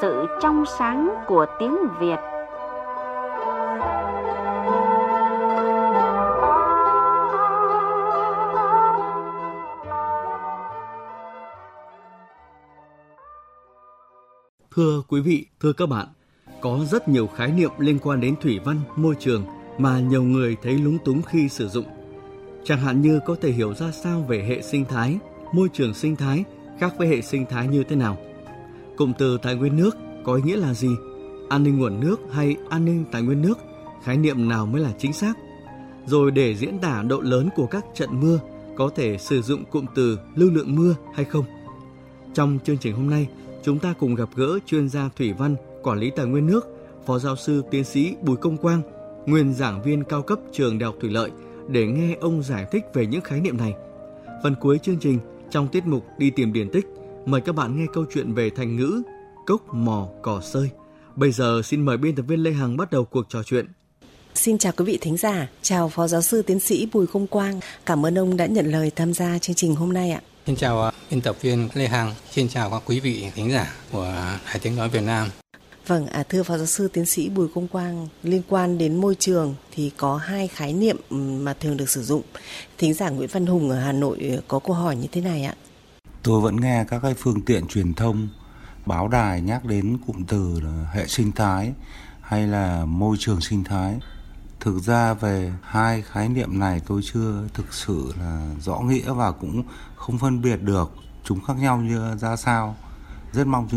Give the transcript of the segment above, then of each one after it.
sự trong sáng của tiếng Việt. Thưa quý vị, thưa các bạn, có rất nhiều khái niệm liên quan đến thủy văn, môi trường mà nhiều người thấy lúng túng khi sử dụng. Chẳng hạn như có thể hiểu ra sao về hệ sinh thái, môi trường sinh thái khác với hệ sinh thái như thế nào. Cụm từ tài nguyên nước có ý nghĩa là gì? An ninh nguồn nước hay an ninh tài nguyên nước? Khái niệm nào mới là chính xác? Rồi để diễn tả độ lớn của các trận mưa, có thể sử dụng cụm từ lưu lượng mưa hay không? Trong chương trình hôm nay, chúng ta cùng gặp gỡ chuyên gia thủy văn, quản lý tài nguyên nước, Phó giáo sư tiến sĩ Bùi Công Quang, nguyên giảng viên cao cấp trường Đại học Thủy lợi để nghe ông giải thích về những khái niệm này. Phần cuối chương trình, trong tiết mục Đi tìm điển tích, mời các bạn nghe câu chuyện về thành ngữ cốc mò cỏ sơi. Bây giờ xin mời biên tập viên Lê Hằng bắt đầu cuộc trò chuyện. Xin chào quý vị thính giả, chào Phó Giáo sư Tiến sĩ Bùi Công Quang. Cảm ơn ông đã nhận lời tham gia chương trình hôm nay ạ. Xin chào à, biên tập viên Lê Hằng, xin chào các quý vị thính giả của Đài Tiếng Nói Việt Nam. Vâng, à, thưa Phó Giáo sư Tiến sĩ Bùi Công Quang, liên quan đến môi trường thì có hai khái niệm mà thường được sử dụng. Thính giả Nguyễn Văn Hùng ở Hà Nội có câu hỏi như thế này ạ. Tôi vẫn nghe các cái phương tiện truyền thông, báo đài nhắc đến cụm từ là hệ sinh thái hay là môi trường sinh thái. Thực ra về hai khái niệm này tôi chưa thực sự là rõ nghĩa và cũng không phân biệt được chúng khác nhau như ra sao. Rất mong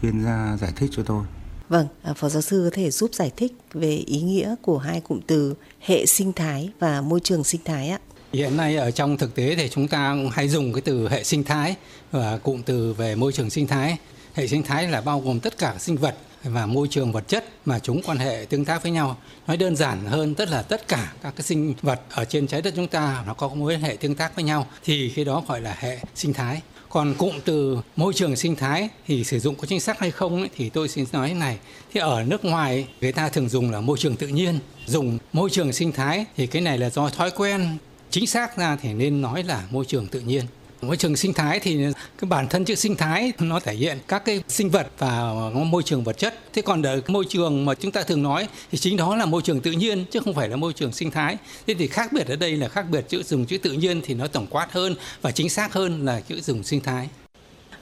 chuyên gia giải thích cho tôi. Vâng, à, Phó giáo sư có thể giúp giải thích về ý nghĩa của hai cụm từ hệ sinh thái và môi trường sinh thái ạ. Hiện nay ở trong thực tế thì chúng ta hay dùng cái từ hệ sinh thái và cụm từ về môi trường sinh thái. Hệ sinh thái là bao gồm tất cả sinh vật và môi trường vật chất mà chúng quan hệ tương tác với nhau. Nói đơn giản hơn tức là tất cả các cái sinh vật ở trên trái đất chúng ta nó có mối hệ tương tác với nhau thì khi đó gọi là hệ sinh thái còn cụm từ môi trường sinh thái thì sử dụng có chính xác hay không ấy, thì tôi xin nói này thì ở nước ngoài người ta thường dùng là môi trường tự nhiên dùng môi trường sinh thái thì cái này là do thói quen chính xác ra thì nên nói là môi trường tự nhiên. Môi trường sinh thái thì cái bản thân chữ sinh thái nó thể hiện các cái sinh vật và môi trường vật chất. Thế còn ở môi trường mà chúng ta thường nói thì chính đó là môi trường tự nhiên chứ không phải là môi trường sinh thái. Thế thì khác biệt ở đây là khác biệt chữ dùng chữ tự nhiên thì nó tổng quát hơn và chính xác hơn là chữ dùng sinh thái.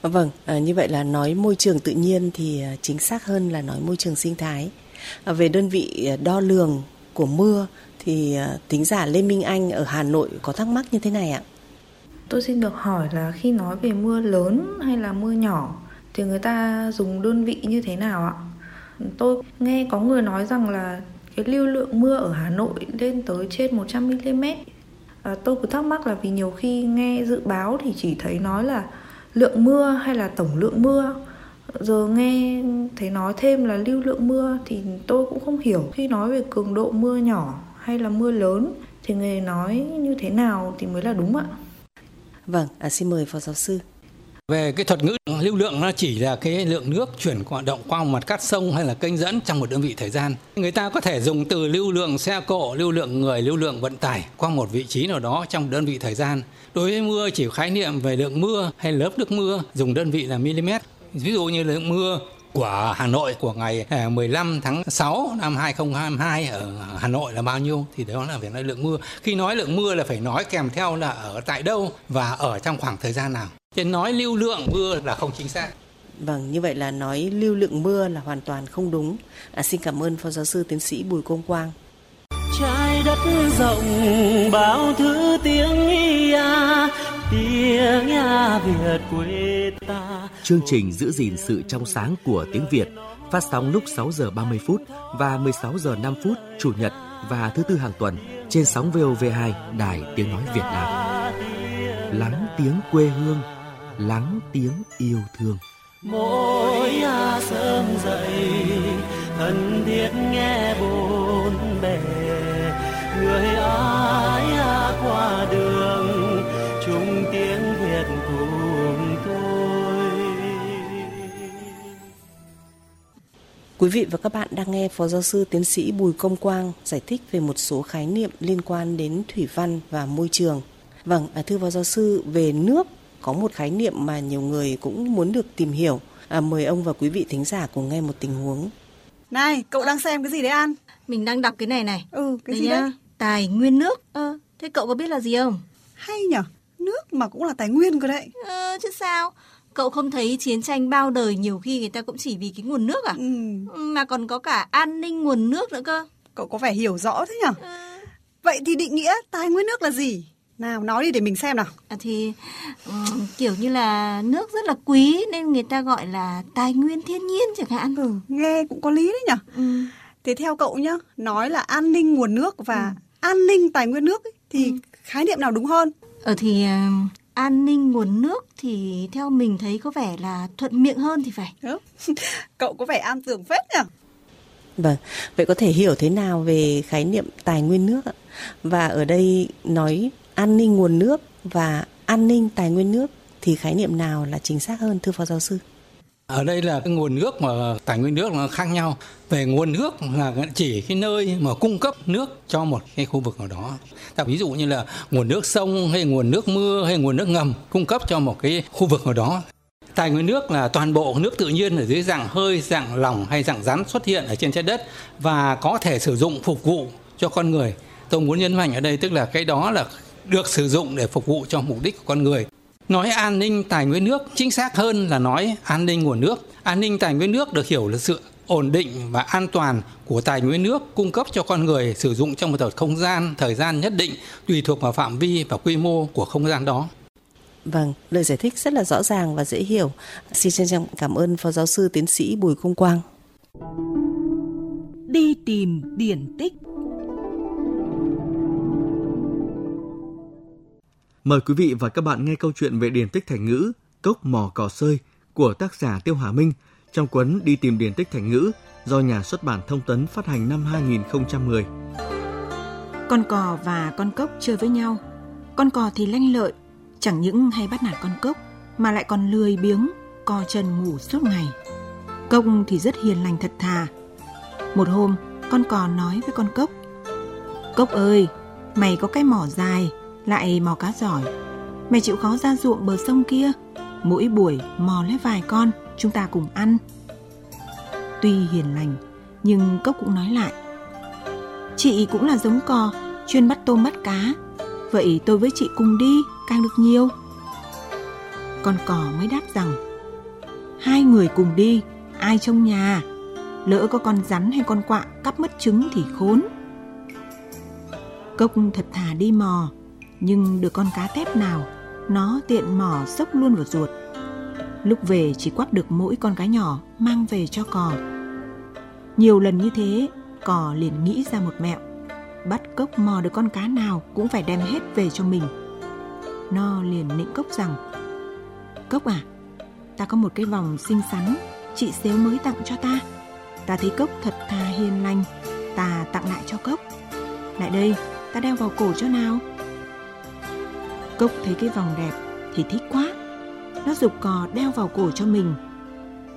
Vâng, à, như vậy là nói môi trường tự nhiên thì à, chính xác hơn là nói môi trường sinh thái. À, về đơn vị đo lường của mưa thì à, tính giả Lê Minh Anh ở Hà Nội có thắc mắc như thế này ạ. Tôi xin được hỏi là khi nói về mưa lớn hay là mưa nhỏ thì người ta dùng đơn vị như thế nào ạ? Tôi nghe có người nói rằng là cái lưu lượng mưa ở Hà Nội lên tới trên 100 mm. À, tôi cứ thắc mắc là vì nhiều khi nghe dự báo thì chỉ thấy nói là lượng mưa hay là tổng lượng mưa. Giờ nghe thấy nói thêm là lưu lượng mưa thì tôi cũng không hiểu khi nói về cường độ mưa nhỏ hay là mưa lớn thì người nói như thế nào thì mới là đúng ạ. Vâng, à, xin mời Phó Giáo sư. Về cái thuật ngữ lưu lượng nó chỉ là cái lượng nước chuyển hoạt động qua một mặt cắt sông hay là kênh dẫn trong một đơn vị thời gian. Người ta có thể dùng từ lưu lượng xe cộ, lưu lượng người, lưu lượng vận tải qua một vị trí nào đó trong đơn vị thời gian. Đối với mưa chỉ khái niệm về lượng mưa hay lớp nước mưa dùng đơn vị là mm. Ví dụ như lượng mưa của Hà Nội của ngày 15 à, tháng 6 năm 2022 ở Hà Nội là bao nhiêu thì đó là việc nói lượng mưa. Khi nói lượng mưa là phải nói kèm theo là ở tại đâu và ở trong khoảng thời gian nào. Chứ nói lưu lượng mưa là không chính xác. Vâng, như vậy là nói lưu lượng mưa là hoàn toàn không đúng. À, xin cảm ơn Phó Giáo sư Tiến sĩ Bùi Công Quang. Trái đất rộng bao thứ tiếng tiếng nhà Việt quê ta. Chương trình giữ gìn sự trong sáng của tiếng Việt phát sóng lúc 6 giờ 30 phút và 16 giờ 5 phút chủ nhật và thứ tư hàng tuần trên sóng VOV2 Đài Tiếng nói Việt Nam. Lắng tiếng quê hương, lắng tiếng yêu thương. Mỗi sớm dậy thân thiết nghe bốn bề người ai qua đường Quý vị và các bạn đang nghe Phó Giáo sư Tiến sĩ Bùi Công Quang giải thích về một số khái niệm liên quan đến thủy văn và môi trường. Vâng, à, thưa Phó Giáo sư, về nước có một khái niệm mà nhiều người cũng muốn được tìm hiểu. À, mời ông và quý vị thính giả cùng nghe một tình huống. Này, cậu đang xem cái gì đấy An? Mình đang đọc cái này này. Ừ, cái Đây gì nhá, đấy? Tài nguyên nước. Ờ, thế cậu có biết là gì không? Hay nhở? Nước mà cũng là tài nguyên cơ đấy. Ờ, chứ sao? Cậu không thấy chiến tranh bao đời nhiều khi người ta cũng chỉ vì cái nguồn nước à? Ừ, Mà còn có cả an ninh nguồn nước nữa cơ. cậu có vẻ hiểu rõ thế nhở? Ờ, Vậy thì định nghĩa tài nguyên nước là gì? Nào, nói đi để mình xem nào. À thì ừm, kiểu như là nước rất là quý nên người ta gọi là tài nguyên thiên nhiên chẳng hạn. Ừ, nghe cũng có lý đấy nhở? Ừ. Thế theo cậu nhá, nói là an ninh nguồn nước và an ninh tài nguyên nước ấy, thì khái niệm nào đúng hơn? Ở thì ừm, an ninh nguồn nước thì theo mình thấy có vẻ là thuận miệng hơn thì phải. Cậu có vẻ an tưởng phết nhở? Vâng, vậy có thể hiểu thế nào về khái niệm tài nguyên nước ạ? Và ở đây nói an ninh nguồn nước và an ninh tài nguyên nước thì khái niệm nào là chính xác hơn thưa phó giáo sư? Ở đây là cái nguồn nước mà tài nguyên nước nó khác nhau. Về nguồn nước là chỉ cái nơi mà cung cấp nước cho một cái khu vực nào đó. Ta ví dụ như là nguồn nước sông hay nguồn nước mưa hay nguồn nước ngầm cung cấp cho một cái khu vực nào đó. Tài nguyên nước là toàn bộ nước tự nhiên ở dưới dạng hơi, dạng lỏng hay dạng rắn xuất hiện ở trên trái đất và có thể sử dụng phục vụ cho con người. Tôi muốn nhấn mạnh ở đây tức là cái đó là được sử dụng để phục vụ cho mục đích của con người. Nói an ninh tài nguyên nước chính xác hơn là nói an ninh nguồn nước. An ninh tài nguyên nước được hiểu là sự ổn định và an toàn của tài nguyên nước cung cấp cho con người sử dụng trong một thời không gian, thời gian nhất định tùy thuộc vào phạm vi và quy mô của không gian đó. Vâng, lời giải thích rất là rõ ràng và dễ hiểu. Xin trân trọng cảm ơn phó giáo sư tiến sĩ Bùi Công Quang. Đi tìm điển tích Mời quý vị và các bạn nghe câu chuyện về điển tích thành ngữ Cốc mò cỏ sơi của tác giả Tiêu Hà Minh trong cuốn Đi tìm điển tích thành ngữ do nhà xuất bản Thông tấn phát hành năm 2010. Con cò và con cốc chơi với nhau. Con cò thì lanh lợi, chẳng những hay bắt nạt con cốc mà lại còn lười biếng, co chân ngủ suốt ngày. Cốc thì rất hiền lành thật thà. Một hôm, con cò nói với con cốc: "Cốc ơi, mày có cái mỏ dài, lại mò cá giỏi. Mày chịu khó ra ruộng bờ sông kia, mỗi buổi mò lấy vài con, chúng ta cùng ăn." Tuy hiền lành, nhưng cốc cũng nói lại: Chị cũng là giống cò, chuyên bắt tôm bắt cá. Vậy tôi với chị cùng đi, càng được nhiều. Con cò mới đáp rằng, hai người cùng đi, ai trong nhà? Lỡ có con rắn hay con quạ cắp mất trứng thì khốn. Cốc thật thà đi mò, nhưng được con cá tép nào, nó tiện mò sốc luôn vào ruột. Lúc về chỉ quắp được mỗi con cá nhỏ mang về cho cò. Nhiều lần như thế, cò liền nghĩ ra một mẹo bắt cốc mò được con cá nào cũng phải đem hết về cho mình nó liền nịnh cốc rằng cốc à ta có một cái vòng xinh xắn chị xếu mới tặng cho ta ta thấy cốc thật thà hiền lành ta tặng lại cho cốc lại đây ta đeo vào cổ cho nào cốc thấy cái vòng đẹp thì thích quá nó giục cò đeo vào cổ cho mình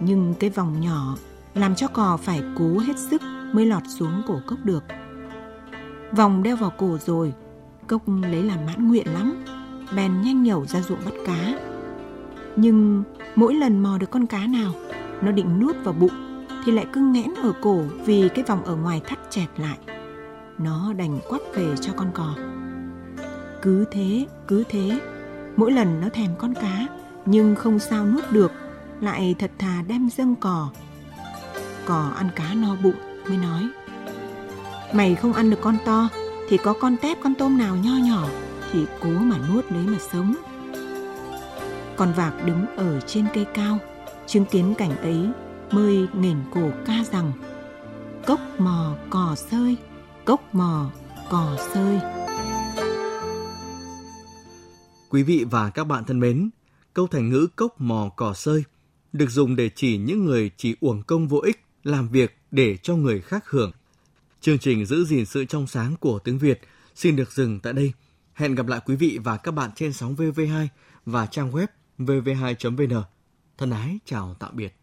nhưng cái vòng nhỏ làm cho cò phải cố hết sức mới lọt xuống cổ cốc được. Vòng đeo vào cổ rồi, cốc lấy làm mãn nguyện lắm, bèn nhanh nhẩu ra ruộng bắt cá. Nhưng mỗi lần mò được con cá nào, nó định nuốt vào bụng thì lại cứ nghẽn ở cổ vì cái vòng ở ngoài thắt chẹt lại. Nó đành quắp về cho con cò. Cứ thế, cứ thế, mỗi lần nó thèm con cá nhưng không sao nuốt được, lại thật thà đem dâng cò cò ăn cá no bụng mới nói. Mày không ăn được con to Thì có con tép con tôm nào nho nhỏ Thì cố mà nuốt lấy mà sống. Con vạc đứng ở trên cây cao Chứng kiến cảnh ấy Mới nghển cổ ca rằng Cốc mò cò sơi Cốc mò cò sơi. Quý vị và các bạn thân mến, câu thành ngữ cốc mò cỏ sơi được dùng để chỉ những người chỉ uổng công vô ích làm việc để cho người khác hưởng. Chương trình giữ gìn sự trong sáng của tiếng Việt xin được dừng tại đây. Hẹn gặp lại quý vị và các bạn trên sóng VV2 và trang web vv2.vn. Thân ái chào tạm biệt.